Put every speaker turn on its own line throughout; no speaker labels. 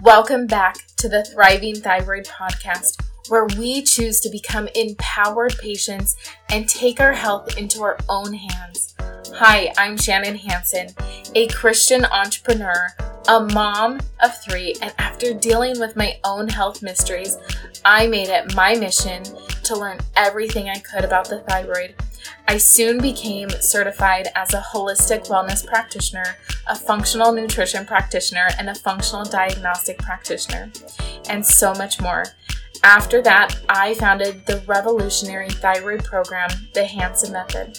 Welcome back to the Thriving Thyroid Podcast, where we choose to become empowered patients and take our health into our own hands. Hi, I'm Shannon Hanson, a Christian entrepreneur, a mom of three, and after dealing with my own health mysteries, I made it my mission to learn everything I could about the thyroid I soon became certified as a holistic wellness practitioner, a functional nutrition practitioner, and a functional diagnostic practitioner, and so much more. After that, I founded the revolutionary thyroid program, the Hanson Method.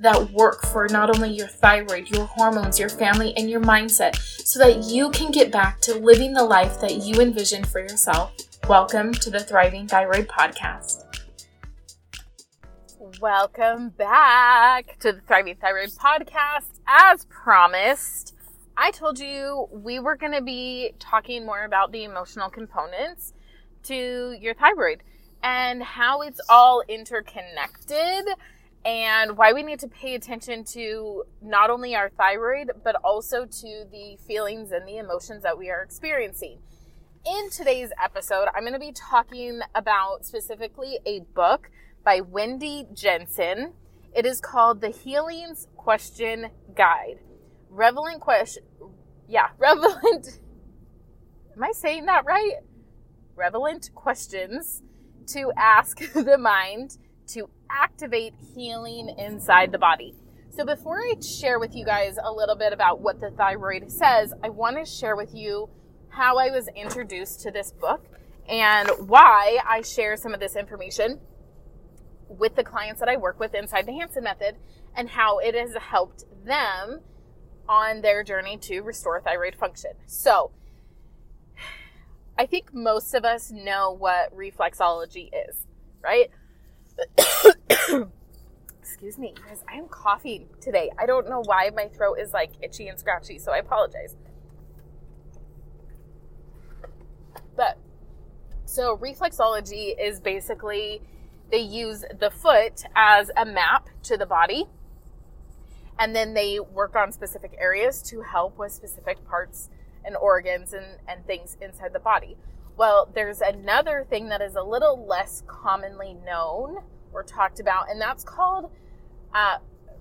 that work for not only your thyroid, your hormones, your family, and your mindset so that you can get back to living the life that you envisioned for yourself. Welcome to the Thriving Thyroid Podcast. Welcome back to the Thriving Thyroid Podcast. As promised, I told you we were going to be talking more about the emotional components to your thyroid and how it's all interconnected and why we need to pay attention to not only our thyroid, but also to the feelings and the emotions that we are experiencing. In today's episode, I'm going to be talking about specifically a book by Wendy Jensen. It is called The Healing's Question Guide. Relevant question, yeah, relevant. Am I saying that right? Relevant questions to ask the mind to activate healing inside the body. So, before I share with you guys a little bit about what the thyroid says, I want to share with you how I was introduced to this book and why I share some of this information with the clients that I work with inside the Hanson Method and how it has helped them on their journey to restore thyroid function. So, I think most of us know what reflexology is, right? Excuse me, guys. I am coughing today. I don't know why my throat is like itchy and scratchy, so I apologize. But so reflexology is basically they use the foot as a map to the body and then they work on specific areas to help with specific parts and organs and, and things inside the body. Well, there's another thing that is a little less commonly known or talked about, and that's called uh,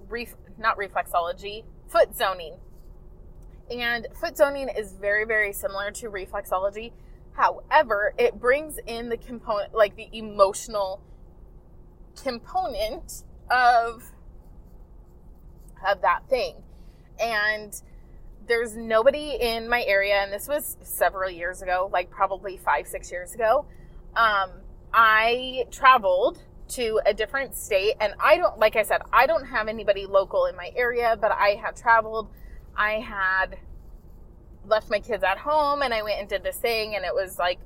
ref- not reflexology, foot zoning. And foot zoning is very, very similar to reflexology. However, it brings in the component, like the emotional component of of that thing. And there's nobody in my area, and this was several years ago, like probably five, six years ago. Um, I traveled to a different state, and I don't, like I said, I don't have anybody local in my area, but I had traveled. I had left my kids at home, and I went and did this thing, and it was like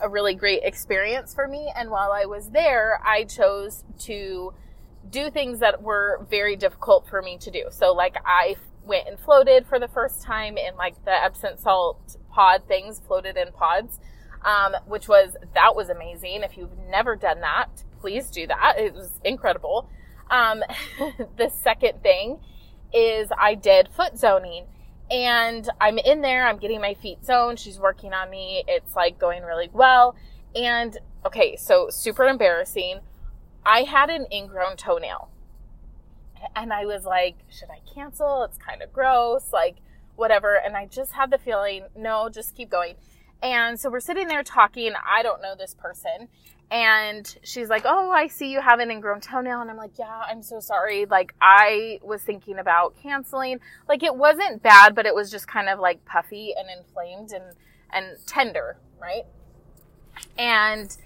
a really great experience for me. And while I was there, I chose to do things that were very difficult for me to do. So, like, I went and floated for the first time in like the Epsom salt pod things, floated in pods, um, which was that was amazing. If you've never done that, please do that. It was incredible. Um, the second thing is I did foot zoning. And I'm in there, I'm getting my feet zoned. She's working on me. It's like going really well. And okay, so super embarrassing. I had an ingrown toenail and I was like, should I cancel? It's kind of gross, like whatever. And I just had the feeling, no, just keep going. And so we're sitting there talking. I don't know this person. And she's like, Oh, I see you have an ingrown toenail. And I'm like, Yeah, I'm so sorry. Like, I was thinking about canceling. Like, it wasn't bad, but it was just kind of like puffy and inflamed and, and tender, right? And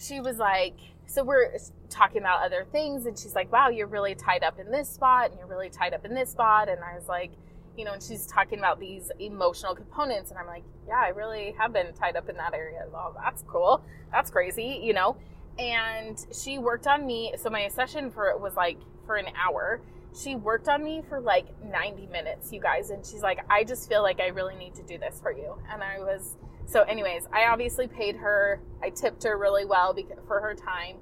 she was like, So we're talking about other things and she's like wow you're really tied up in this spot and you're really tied up in this spot and i was like you know, and she's talking about these emotional components. And I'm like, yeah, I really have been tied up in that area. Well, that's cool. That's crazy, you know? And she worked on me. So my session for it was like for an hour. She worked on me for like 90 minutes, you guys. And she's like, I just feel like I really need to do this for you. And I was, so, anyways, I obviously paid her. I tipped her really well because, for her time.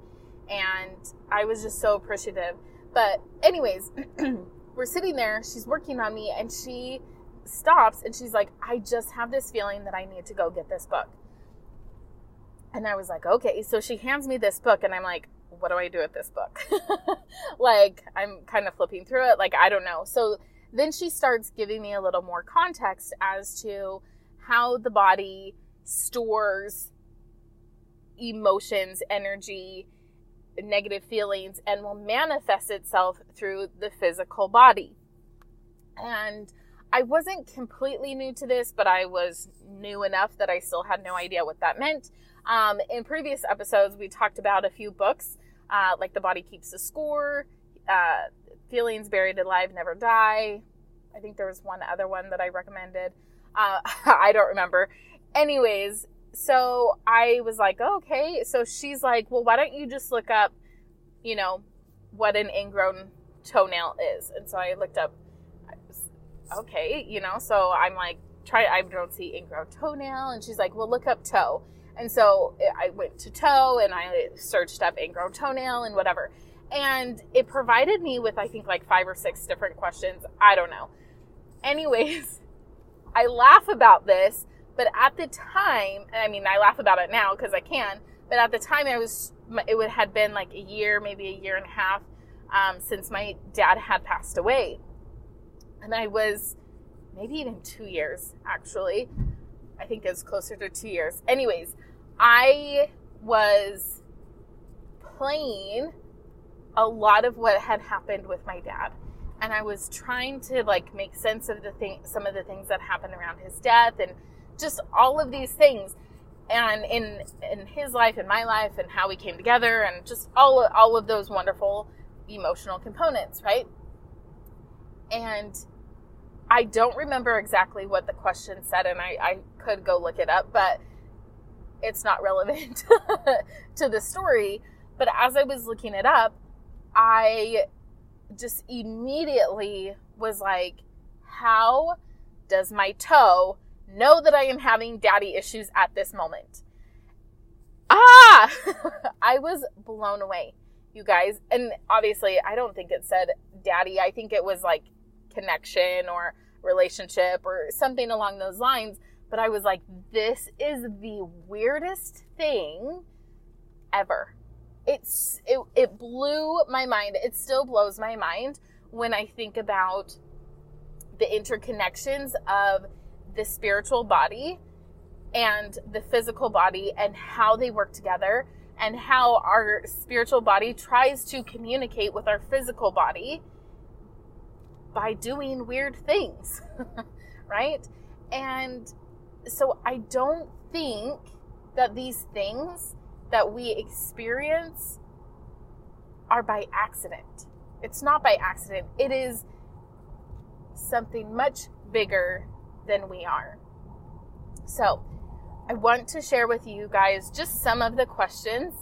And I was just so appreciative. But, anyways, we're sitting there, she's working on me, and she stops and she's like, I just have this feeling that I need to go get this book. And I was like, okay. So she hands me this book, and I'm like, what do I do with this book? like, I'm kind of flipping through it. Like, I don't know. So then she starts giving me a little more context as to how the body stores emotions, energy, negative feelings and will manifest itself through the physical body. And I wasn't completely new to this, but I was new enough that I still had no idea what that meant. Um, in previous episodes, we talked about a few books, uh, like The Body Keeps the Score, uh, Feelings Buried Alive Never Die. I think there was one other one that I recommended. Uh, I don't remember. Anyways, so I was like, oh, okay. So she's like, well, why don't you just look up, you know, what an ingrown toenail is? And so I looked up, okay, you know, so I'm like, try, I don't see ingrown toenail. And she's like, well, look up toe. And so I went to toe and I searched up ingrown toenail and whatever. And it provided me with, I think, like five or six different questions. I don't know. Anyways, I laugh about this but at the time, I mean, I laugh about it now because I can. But at the time, I was it would had been like a year, maybe a year and a half um, since my dad had passed away, and I was maybe even two years actually. I think it was closer to two years. Anyways, I was playing a lot of what had happened with my dad and I was trying to like make sense of the thing some of the things that happened around his death and just all of these things and in in his life and my life and how we came together and just all all of those wonderful emotional components, right? And I don't remember exactly what the question said, and I, I could go look it up, but it's not relevant to the story. But as I was looking it up, I just immediately was like, how does my toe know that I am having daddy issues at this moment. Ah! I was blown away, you guys. And obviously, I don't think it said daddy. I think it was like connection or relationship or something along those lines. But I was like, this is the weirdest thing ever. It's it, it blew my mind. It still blows my mind when I think about the interconnections of the spiritual body and the physical body and how they work together and how our spiritual body tries to communicate with our physical body by doing weird things, right? And so I don't think that these things that we experience are by accident. It's not by accident. It is something much bigger than we are. So, I want to share with you guys just some of the questions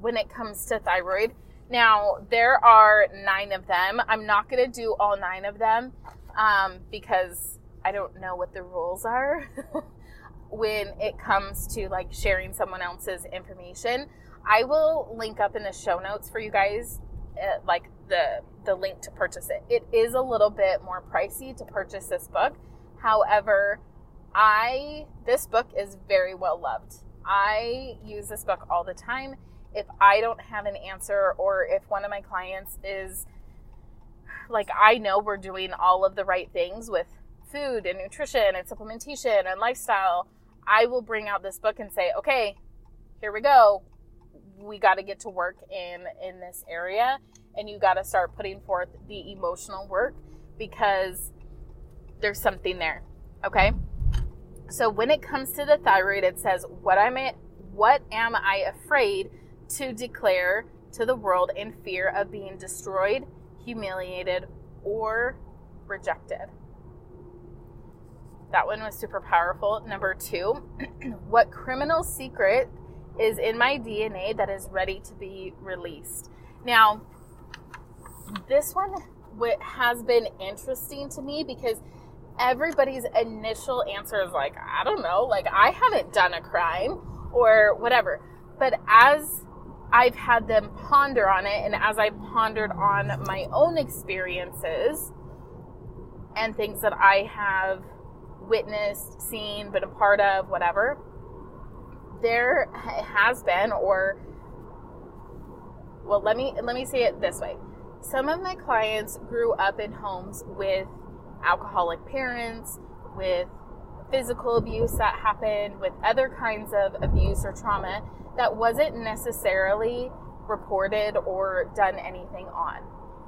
when it comes to thyroid. Now, there are nine of them. I'm not going to do all nine of them um, because I don't know what the rules are when it comes to like sharing someone else's information. I will link up in the show notes for you guys, uh, like the the link to purchase it. It is a little bit more pricey to purchase this book However, I this book is very well loved. I use this book all the time. If I don't have an answer or if one of my clients is like I know we're doing all of the right things with food and nutrition and supplementation and lifestyle, I will bring out this book and say, "Okay, here we go. We got to get to work in in this area and you got to start putting forth the emotional work because there's something there. Okay? So when it comes to the thyroid, it says, What am I what am I afraid to declare to the world in fear of being destroyed, humiliated, or rejected? that one was super powerful. Number two, what criminal secret is in my DNA that is ready to be released? Now, this one has been interesting to me because everybody's initial answer is like, I don't know, like I haven't done a crime or whatever. But as I've had them ponder on it, and as I pondered on my own experiences and things that I have witnessed, seen, been a part of, whatever, there has been or well, let me let me say it this way. Some of my clients grew up in homes with alcoholic parents, with physical abuse that happened, with other kinds of abuse or trauma that wasn't necessarily reported or done anything on,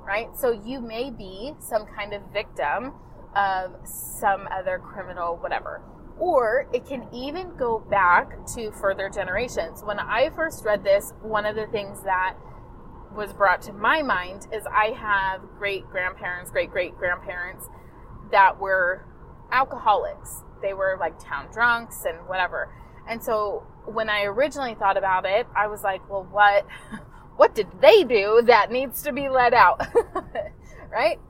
right? So you may be some kind of victim of some other criminal, whatever. Or it can even go back to further generations. When I first read this, one of the things that was brought to my mind is I have great grandparents, great great grandparents that were alcoholics. They were like town drunks and whatever. And so when I originally thought about it, I was like, well, what what did they do that needs to be let out? right?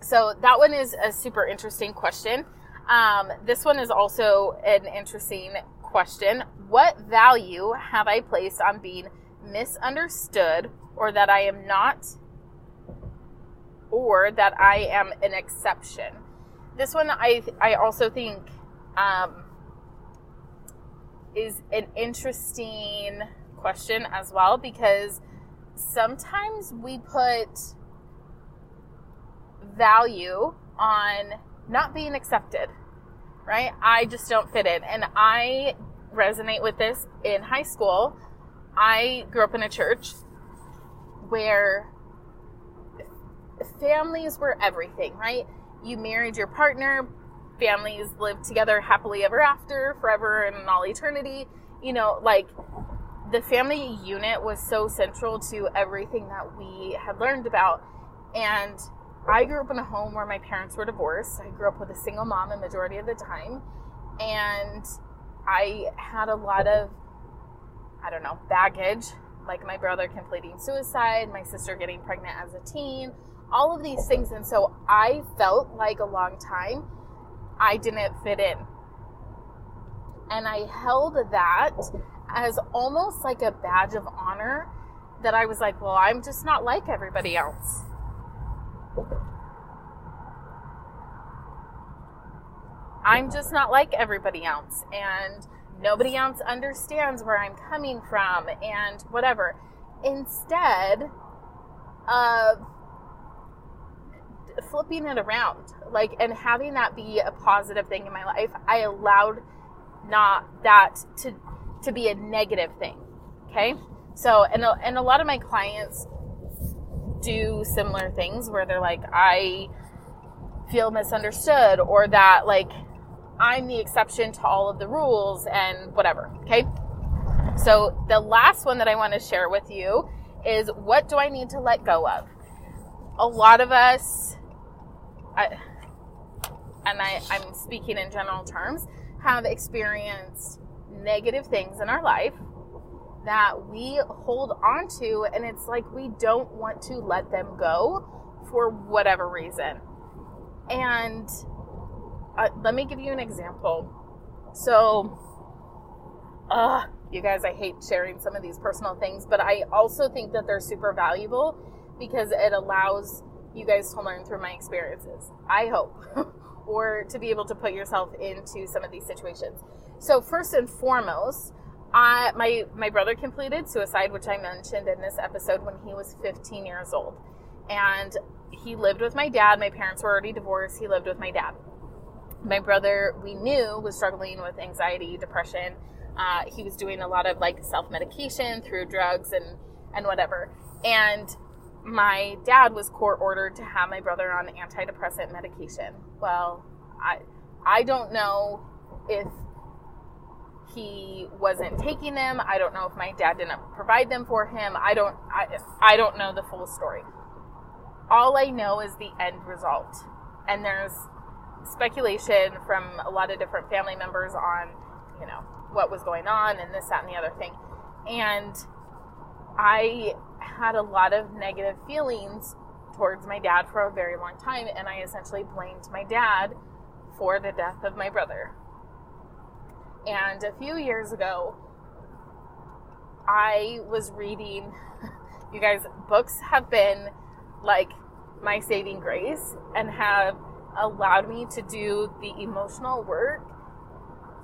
So that one is a super interesting question. Um, this one is also an interesting question. What value have I placed on being misunderstood or that I am not or that I am an exception? This one I I also think um, is an interesting question as well because sometimes we put value on not being accepted, right? I just don't fit in. And I resonate with this in high school. I grew up in a church where families were everything, right? You married your partner, families lived together happily ever after, forever and in all eternity. You know, like the family unit was so central to everything that we had learned about. And I grew up in a home where my parents were divorced. I grew up with a single mom a majority of the time. And I had a lot of, I don't know, baggage, like my brother completing suicide, my sister getting pregnant as a teen, all of these things. And so I felt like a long time I didn't fit in. And I held that as almost like a badge of honor that I was like, well, I'm just not like everybody else. I'm just not like everybody else, and nobody else understands where I'm coming from, and whatever. Instead of flipping it around, like, and having that be a positive thing in my life, I allowed not that to to be a negative thing. Okay, so and a, and a lot of my clients do similar things where they're like, I feel misunderstood, or that like I'm the exception to all of the rules and whatever. Okay. So the last one that I want to share with you is what do I need to let go of? A lot of us, I, and I, I'm speaking in general terms, have experienced negative things in our life that we hold on to, and it's like we don't want to let them go for whatever reason. And uh, let me give you an example. So, uh, you guys, I hate sharing some of these personal things, but I also think that they're super valuable because it allows you guys to learn through my experiences. I hope. or to be able to put yourself into some of these situations. So, first and foremost, I, my my brother completed suicide, which I mentioned in this episode when he was 15 years old, and he lived with my dad. My parents were already divorced. He lived with my dad. My brother, we knew, was struggling with anxiety, depression. Uh, he was doing a lot of like self medication through drugs and and whatever. And my dad was court ordered to have my brother on antidepressant medication. Well, I I don't know if he wasn't taking them. I don't know if my dad didn't provide them for him. I don't I, I don't know the full story. All I know is the end result. And there's speculation from a lot of different family members on, you know, what was going on and this, that, and the other thing. And I had a lot of negative feelings towards my dad for a very long time, and I essentially blamed my dad for the death of my brother. And a few years ago, I was reading, you guys, books have been like my saving grace and have allowed me to do the emotional work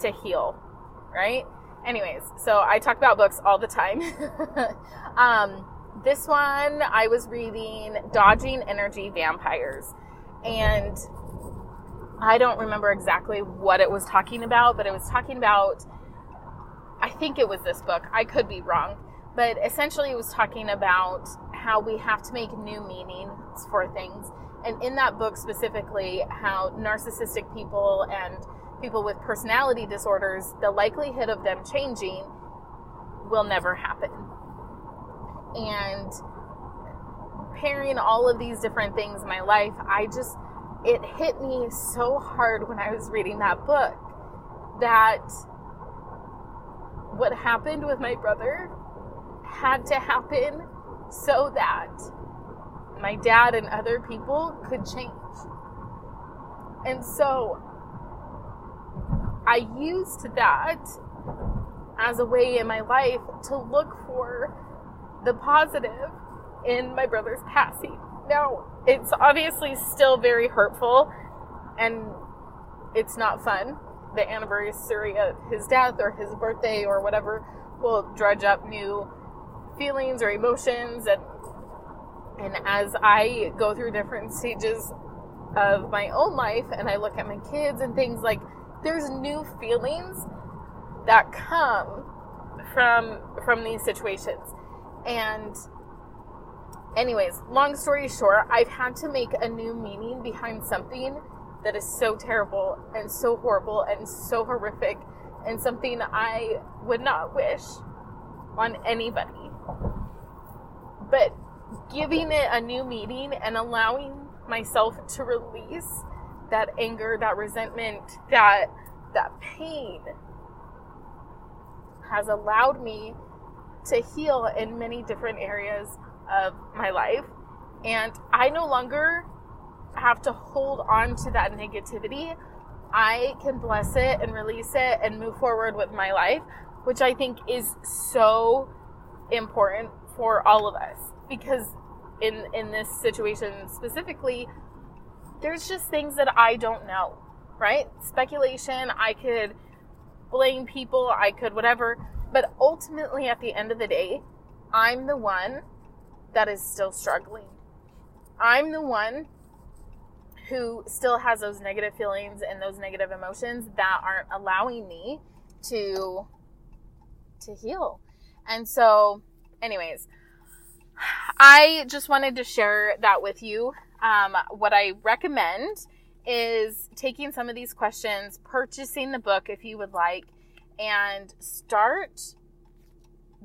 to heal, right? Anyways, so I talk about books all the time. um, this one I was reading Dodging Energy Vampires, and I don't remember exactly what it was talking about, but it was talking about, I think it was this book. I could be wrong. But essentially, it was talking about how we have to make new meanings for things. And in that book, specifically, how narcissistic people and people with personality disorders, the likelihood of them changing will never happen. And pairing all of these different things in my life, I just, it hit me so hard when I was reading that book that what happened with my brother had to happen so that my dad and other people could change. And so I used that as a way in my life to look for the positive in my brother's passing. Now, it's obviously still very hurtful and it's not fun. The anniversary of his death or his birthday or whatever will dredge up new feelings or emotions and and as I go through different stages of my own life and I look at my kids and things like there's new feelings that come from from these situations. And anyways, long story short, I've had to make a new meaning behind something that is so terrible and so horrible and so horrific and something I would not wish on anybody. But giving it a new meaning and allowing myself to release that anger, that resentment, that that pain has allowed me to heal in many different areas of my life. And I no longer have to hold on to that negativity. I can bless it and release it and move forward with my life, which I think is so important for all of us because in in this situation specifically there's just things that I don't know, right? Speculation, I could blame people, I could whatever, but ultimately at the end of the day, I'm the one that is still struggling. I'm the one who still has those negative feelings and those negative emotions that aren't allowing me to to heal. And so anyways, I just wanted to share that with you. Um, what I recommend is taking some of these questions, purchasing the book if you would like, and start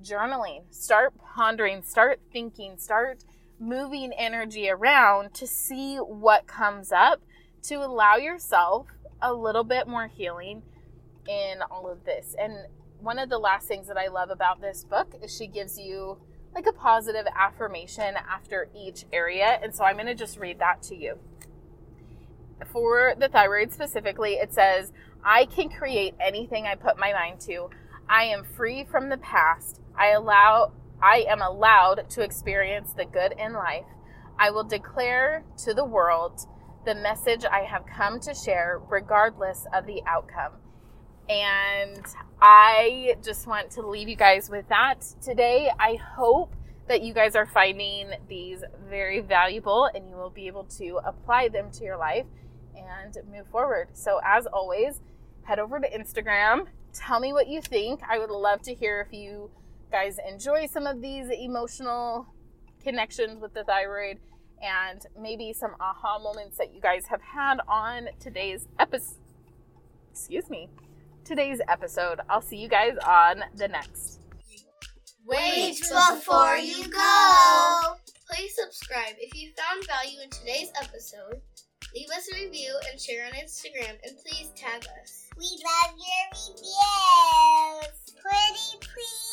journaling, start pondering, start thinking, start moving energy around to see what comes up to allow yourself a little bit more healing in all of this. And one of the last things that I love about this book is she gives you like a positive affirmation after each area. And so I'm going to just read that to you. For the thyroid specifically, it says, I can create anything I put my mind to. I am free from the past. I allow I am allowed to experience the good in life. I will declare to the world the message I have come to share regardless of the outcome. And I just want to leave you guys with that today. I hope that you guys are finding these very valuable and you will be able to apply them to your life and move forward. So, as always, head over to Instagram. Tell me what you think. I would love to hear if you guys enjoy some of these emotional connections with the thyroid and maybe some aha moments that you guys have had on today's episode. Excuse me today's episode. I'll see you guys on the next.
Wait before you go! Please subscribe if you found value in today's episode. Leave us a review and share on Instagram, and please tag us.
We love your reviews. Pretty please.